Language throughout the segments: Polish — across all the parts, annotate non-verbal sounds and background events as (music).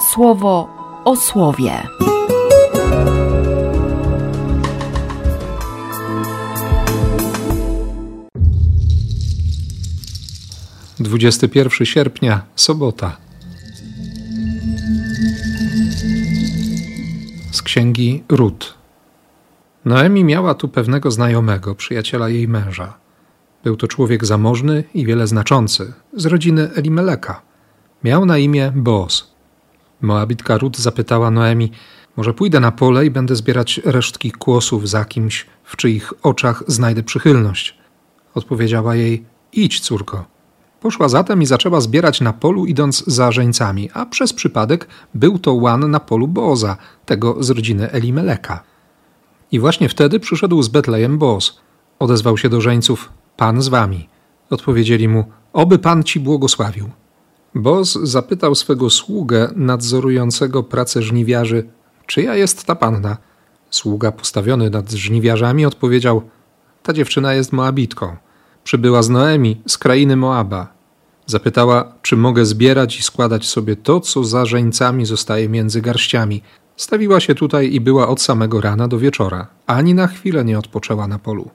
słowo o słowie. Dwudziesty pierwszy sierpnia, sobota. Z księgi Rut. Noemi miała tu pewnego znajomego, przyjaciela jej męża. Był to człowiek zamożny i wiele znaczący, z rodziny Elimeleka. Miał na imię Boaz. Moabitka Rut zapytała Noemi, może pójdę na pole i będę zbierać resztki kłosów za kimś, w czyich oczach znajdę przychylność. Odpowiedziała jej, idź córko. Poszła zatem i zaczęła zbierać na polu, idąc za żeńcami, a przez przypadek był to łan na polu Boza, tego z rodziny Elimeleka. I właśnie wtedy przyszedł z Betlejem Boz. Odezwał się do żeńców, Pan z wami. Odpowiedzieli mu, oby Pan ci błogosławił. Boz zapytał swego sługę nadzorującego pracę żniwiarzy, czyja jest ta panna? Sługa postawiony nad żniwiarzami odpowiedział, ta dziewczyna jest Moabitką. Przybyła z Noemi, z krainy Moaba. Zapytała, czy mogę zbierać i składać sobie to, co za żeńcami zostaje między garściami. Stawiła się tutaj i była od samego rana do wieczora. Ani na chwilę nie odpoczęła na polu.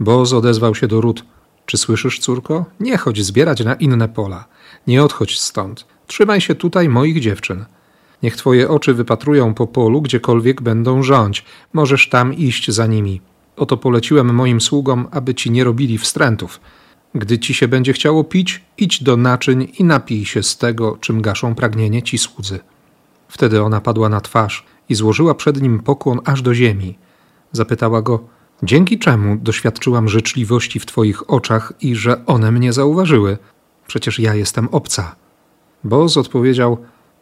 Boz odezwał się do Rut. Czy słyszysz, córko? Nie chodź zbierać na inne pola. Nie odchodź stąd. Trzymaj się tutaj moich dziewczyn. Niech twoje oczy wypatrują po polu, gdziekolwiek będą rządź. Możesz tam iść za nimi. Oto poleciłem moim sługom, aby ci nie robili wstrętów. Gdy ci się będzie chciało pić, idź do naczyń i napij się z tego, czym gaszą pragnienie ci słudzy. Wtedy ona padła na twarz i złożyła przed nim pokłon aż do ziemi. Zapytała go, dzięki czemu doświadczyłam życzliwości w twoich oczach i że one mnie zauważyły? Przecież ja jestem obca. Boz odpowiedział,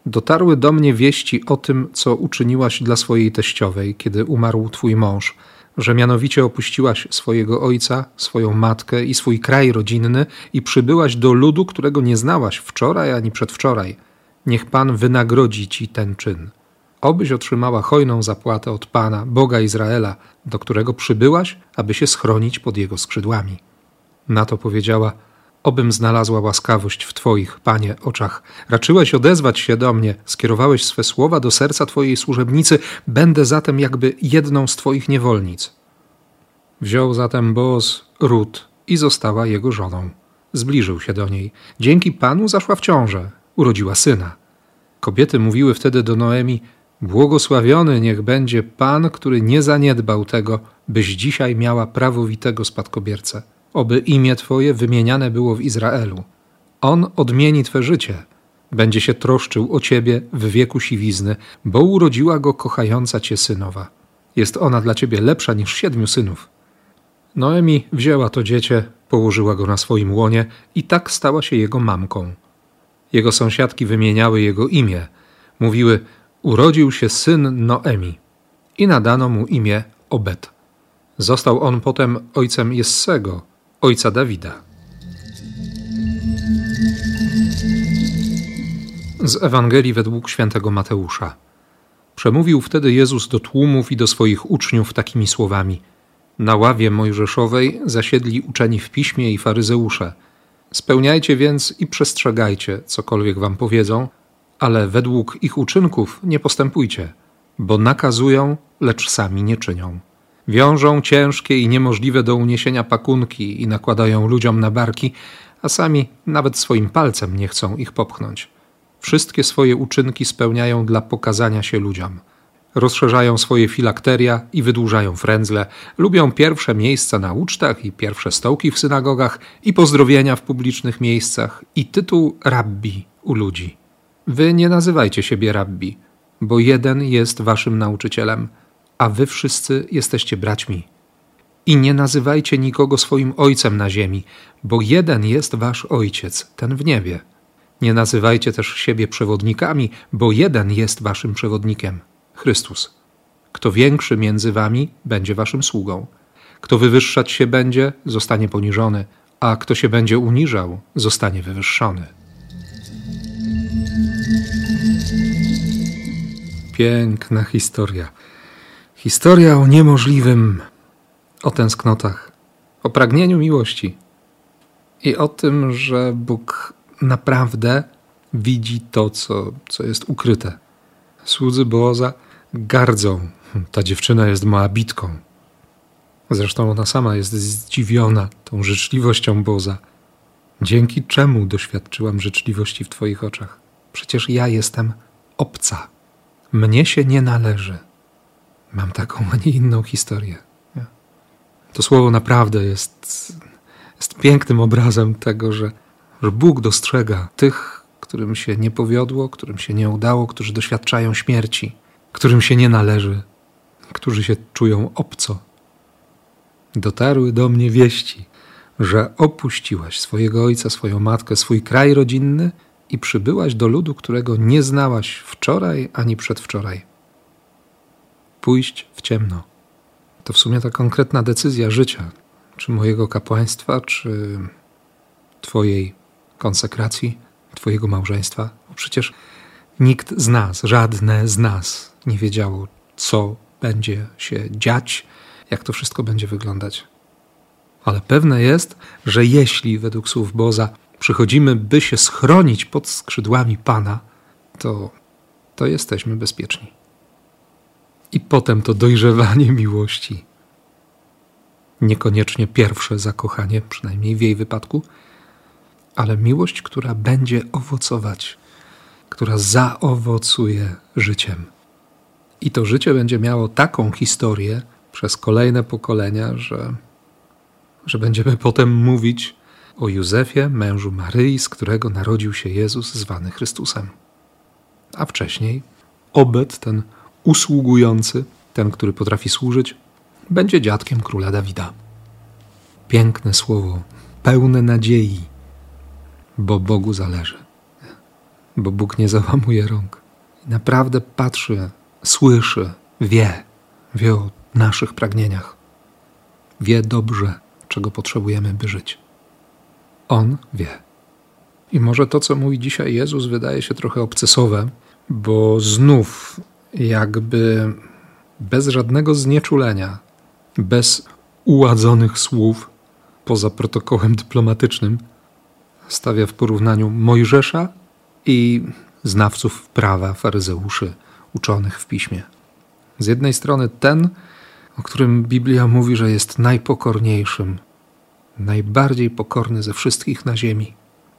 dotarły do mnie wieści o tym, co uczyniłaś dla swojej teściowej, kiedy umarł twój mąż – że mianowicie opuściłaś swojego ojca, swoją matkę i swój kraj rodzinny i przybyłaś do ludu, którego nie znałaś wczoraj ani przedwczoraj. Niech Pan wynagrodzi ci ten czyn. Obyś otrzymała hojną zapłatę od Pana, Boga Izraela, do którego przybyłaś, aby się schronić pod jego skrzydłami. Na to powiedziała: Obym znalazła łaskawość w Twoich, Panie, oczach. Raczyłeś odezwać się do mnie, skierowałeś swe słowa do serca Twojej służebnicy, będę zatem jakby jedną z Twoich niewolnic. Wziął zatem Boaz Rut i została jego żoną. Zbliżył się do niej. Dzięki Panu zaszła w ciążę, urodziła syna. Kobiety mówiły wtedy do Noemi: Błogosławiony niech będzie Pan, który nie zaniedbał tego, byś dzisiaj miała prawowitego spadkobiercę oby imię Twoje wymieniane było w Izraelu. On odmieni Twe życie, będzie się troszczył o Ciebie w wieku siwizny, bo urodziła go kochająca Cię synowa. Jest ona dla Ciebie lepsza niż siedmiu synów. Noemi wzięła to dziecię, położyła go na swoim łonie i tak stała się jego mamką. Jego sąsiadki wymieniały jego imię. Mówiły, urodził się syn Noemi i nadano mu imię Obed. Został on potem ojcem Jessego, ojca Dawida. Z Ewangelii według świętego Mateusza. Przemówił wtedy Jezus do tłumów i do swoich uczniów takimi słowami: Na ławie mojżeszowej zasiedli uczeni w piśmie i faryzeusze. Spełniajcie więc i przestrzegajcie, cokolwiek wam powiedzą, ale według ich uczynków nie postępujcie, bo nakazują, lecz sami nie czynią. Wiążą ciężkie i niemożliwe do uniesienia pakunki i nakładają ludziom na barki, a sami nawet swoim palcem nie chcą ich popchnąć. Wszystkie swoje uczynki spełniają dla pokazania się ludziom. Rozszerzają swoje filakteria i wydłużają frędzle, lubią pierwsze miejsca na ucztach i pierwsze stołki w synagogach i pozdrowienia w publicznych miejscach i tytuł rabbi u ludzi. Wy nie nazywajcie siebie rabbi, bo jeden jest waszym nauczycielem – a wy wszyscy jesteście braćmi. I nie nazywajcie nikogo swoim ojcem na ziemi, bo jeden jest wasz ojciec, ten w niebie. Nie nazywajcie też siebie przewodnikami, bo jeden jest waszym przewodnikiem Chrystus. Kto większy między wami, będzie waszym sługą. Kto wywyższać się będzie, zostanie poniżony, a kto się będzie uniżał, zostanie wywyższony. Piękna historia. Historia o niemożliwym, o tęsknotach, o pragnieniu miłości i o tym, że Bóg naprawdę widzi to, co, co jest ukryte. Słudzy Boaza gardzą. Ta dziewczyna jest Moabitką. Zresztą ona sama jest zdziwiona tą życzliwością Boza. Dzięki czemu doświadczyłam życzliwości w Twoich oczach? Przecież ja jestem obca. Mnie się nie należy. Mam taką, a nie inną historię. To słowo naprawdę jest, jest pięknym obrazem tego, że, że Bóg dostrzega tych, którym się nie powiodło, którym się nie udało, którzy doświadczają śmierci, którym się nie należy, którzy się czują obco. Dotarły do mnie wieści, że opuściłaś swojego ojca, swoją matkę, swój kraj rodzinny i przybyłaś do ludu, którego nie znałaś wczoraj ani przedwczoraj. Pójść w ciemno. To w sumie ta konkretna decyzja życia, czy mojego kapłaństwa, czy Twojej konsekracji, Twojego małżeństwa. Bo przecież nikt z nas, żadne z nas nie wiedziało, co będzie się dziać, jak to wszystko będzie wyglądać. Ale pewne jest, że jeśli według słów Boza przychodzimy, by się schronić pod skrzydłami Pana, to, to jesteśmy bezpieczni. I potem to dojrzewanie miłości. Niekoniecznie pierwsze zakochanie, przynajmniej w jej wypadku, ale miłość, która będzie owocować, która zaowocuje życiem. I to życie będzie miało taką historię przez kolejne pokolenia, że, że będziemy potem mówić o Józefie, mężu Maryi, z którego narodził się Jezus zwany Chrystusem. A wcześniej Obed, ten usługujący, ten, który potrafi służyć, będzie dziadkiem króla Dawida. Piękne słowo, pełne nadziei, bo Bogu zależy, bo Bóg nie załamuje rąk. Naprawdę patrzy, słyszy, wie, wie o naszych pragnieniach, wie dobrze, czego potrzebujemy, by żyć. On wie. I może to, co mówi dzisiaj Jezus, wydaje się trochę obcesowe, bo znów jakby bez żadnego znieczulenia, bez uładzonych słów, poza protokołem dyplomatycznym, stawia w porównaniu Mojżesza i znawców prawa, faryzeuszy, uczonych w piśmie. Z jednej strony ten, o którym Biblia mówi, że jest najpokorniejszym, najbardziej pokorny ze wszystkich na ziemi.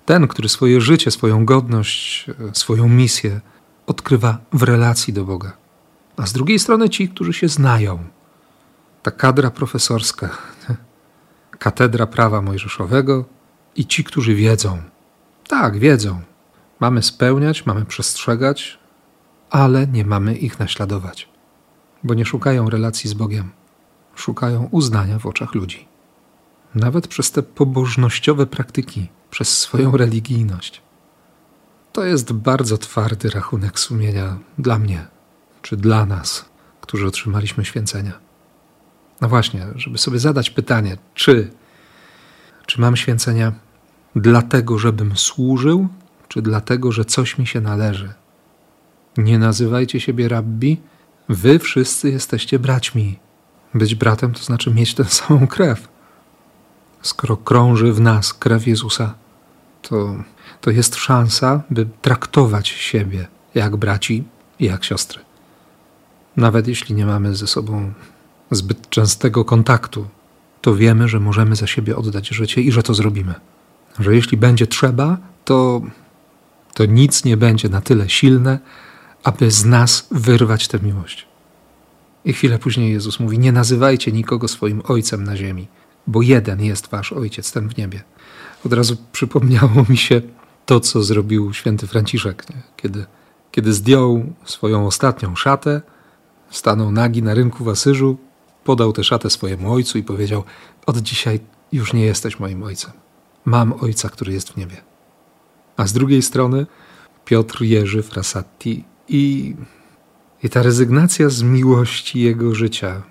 Ten, który swoje życie, swoją godność, swoją misję odkrywa w relacji do Boga. A z drugiej strony ci, którzy się znają. Ta kadra profesorska, (laughs) katedra prawa mojżeszowego i ci, którzy wiedzą. Tak, wiedzą. Mamy spełniać, mamy przestrzegać, ale nie mamy ich naśladować, bo nie szukają relacji z Bogiem, szukają uznania w oczach ludzi. Nawet przez te pobożnościowe praktyki, przez swoją religijność. To jest bardzo twardy rachunek sumienia dla mnie, czy dla nas, którzy otrzymaliśmy święcenia. No właśnie, żeby sobie zadać pytanie, czy, czy mam święcenia dlatego, żebym służył, czy dlatego, że coś mi się należy. Nie nazywajcie siebie rabbi, wy wszyscy jesteście braćmi. Być bratem to znaczy mieć tę samą krew. Skoro krąży w nas krew Jezusa, to to jest szansa, by traktować siebie jak braci i jak siostry. Nawet jeśli nie mamy ze sobą zbyt częstego kontaktu, to wiemy, że możemy za siebie oddać życie i że to zrobimy. Że jeśli będzie trzeba, to, to nic nie będzie na tyle silne, aby z nas wyrwać tę miłość. I chwilę później Jezus mówi: Nie nazywajcie nikogo swoim ojcem na ziemi, bo jeden jest wasz ojciec, ten w niebie. Od razu przypomniało mi się to, co zrobił święty Franciszek, nie? Kiedy, kiedy zdjął swoją ostatnią szatę, stanął nagi na rynku w Asyżu, podał tę szatę swojemu ojcu i powiedział: Od dzisiaj już nie jesteś moim ojcem. Mam ojca, który jest w niebie. A z drugiej strony Piotr Jerzy Frassati i, i ta rezygnacja z miłości jego życia,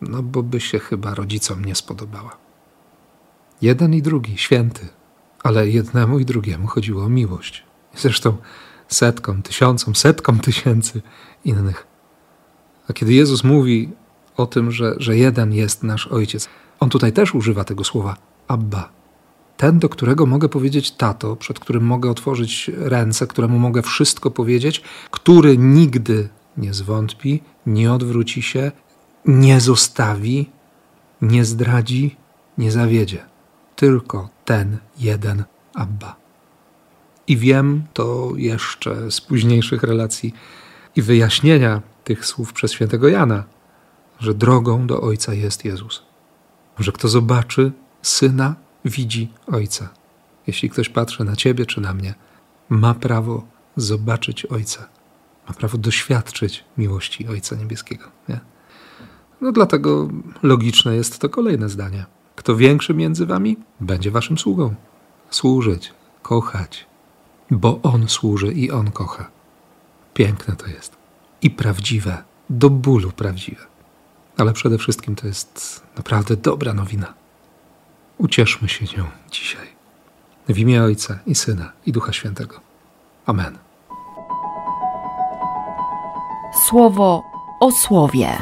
no bo by się chyba rodzicom nie spodobała. Jeden i drugi, święty, ale jednemu i drugiemu chodziło o miłość. Zresztą setkom, tysiącom, setkom tysięcy innych. A kiedy Jezus mówi o tym, że, że jeden jest nasz Ojciec, on tutaj też używa tego słowa Abba, ten, do którego mogę powiedzieć tato, przed którym mogę otworzyć ręce, któremu mogę wszystko powiedzieć, który nigdy nie zwątpi, nie odwróci się, nie zostawi, nie zdradzi, nie zawiedzie. Tylko ten jeden Abba. I wiem to jeszcze z późniejszych relacji i wyjaśnienia tych słów przez świętego Jana, że drogą do Ojca jest Jezus. Że kto zobaczy Syna, widzi Ojca. Jeśli ktoś patrzy na Ciebie czy na mnie, ma prawo zobaczyć Ojca. Ma prawo doświadczyć miłości Ojca Niebieskiego. Nie? No dlatego logiczne jest to kolejne zdanie. Kto większy między wami, będzie waszym sługą. Służyć, kochać, bo On służy i On kocha. Piękne to jest. I prawdziwe, do bólu prawdziwe. Ale przede wszystkim to jest naprawdę dobra nowina. Ucieszmy się nią dzisiaj. W imię Ojca i Syna i Ducha Świętego. Amen. Słowo o słowie.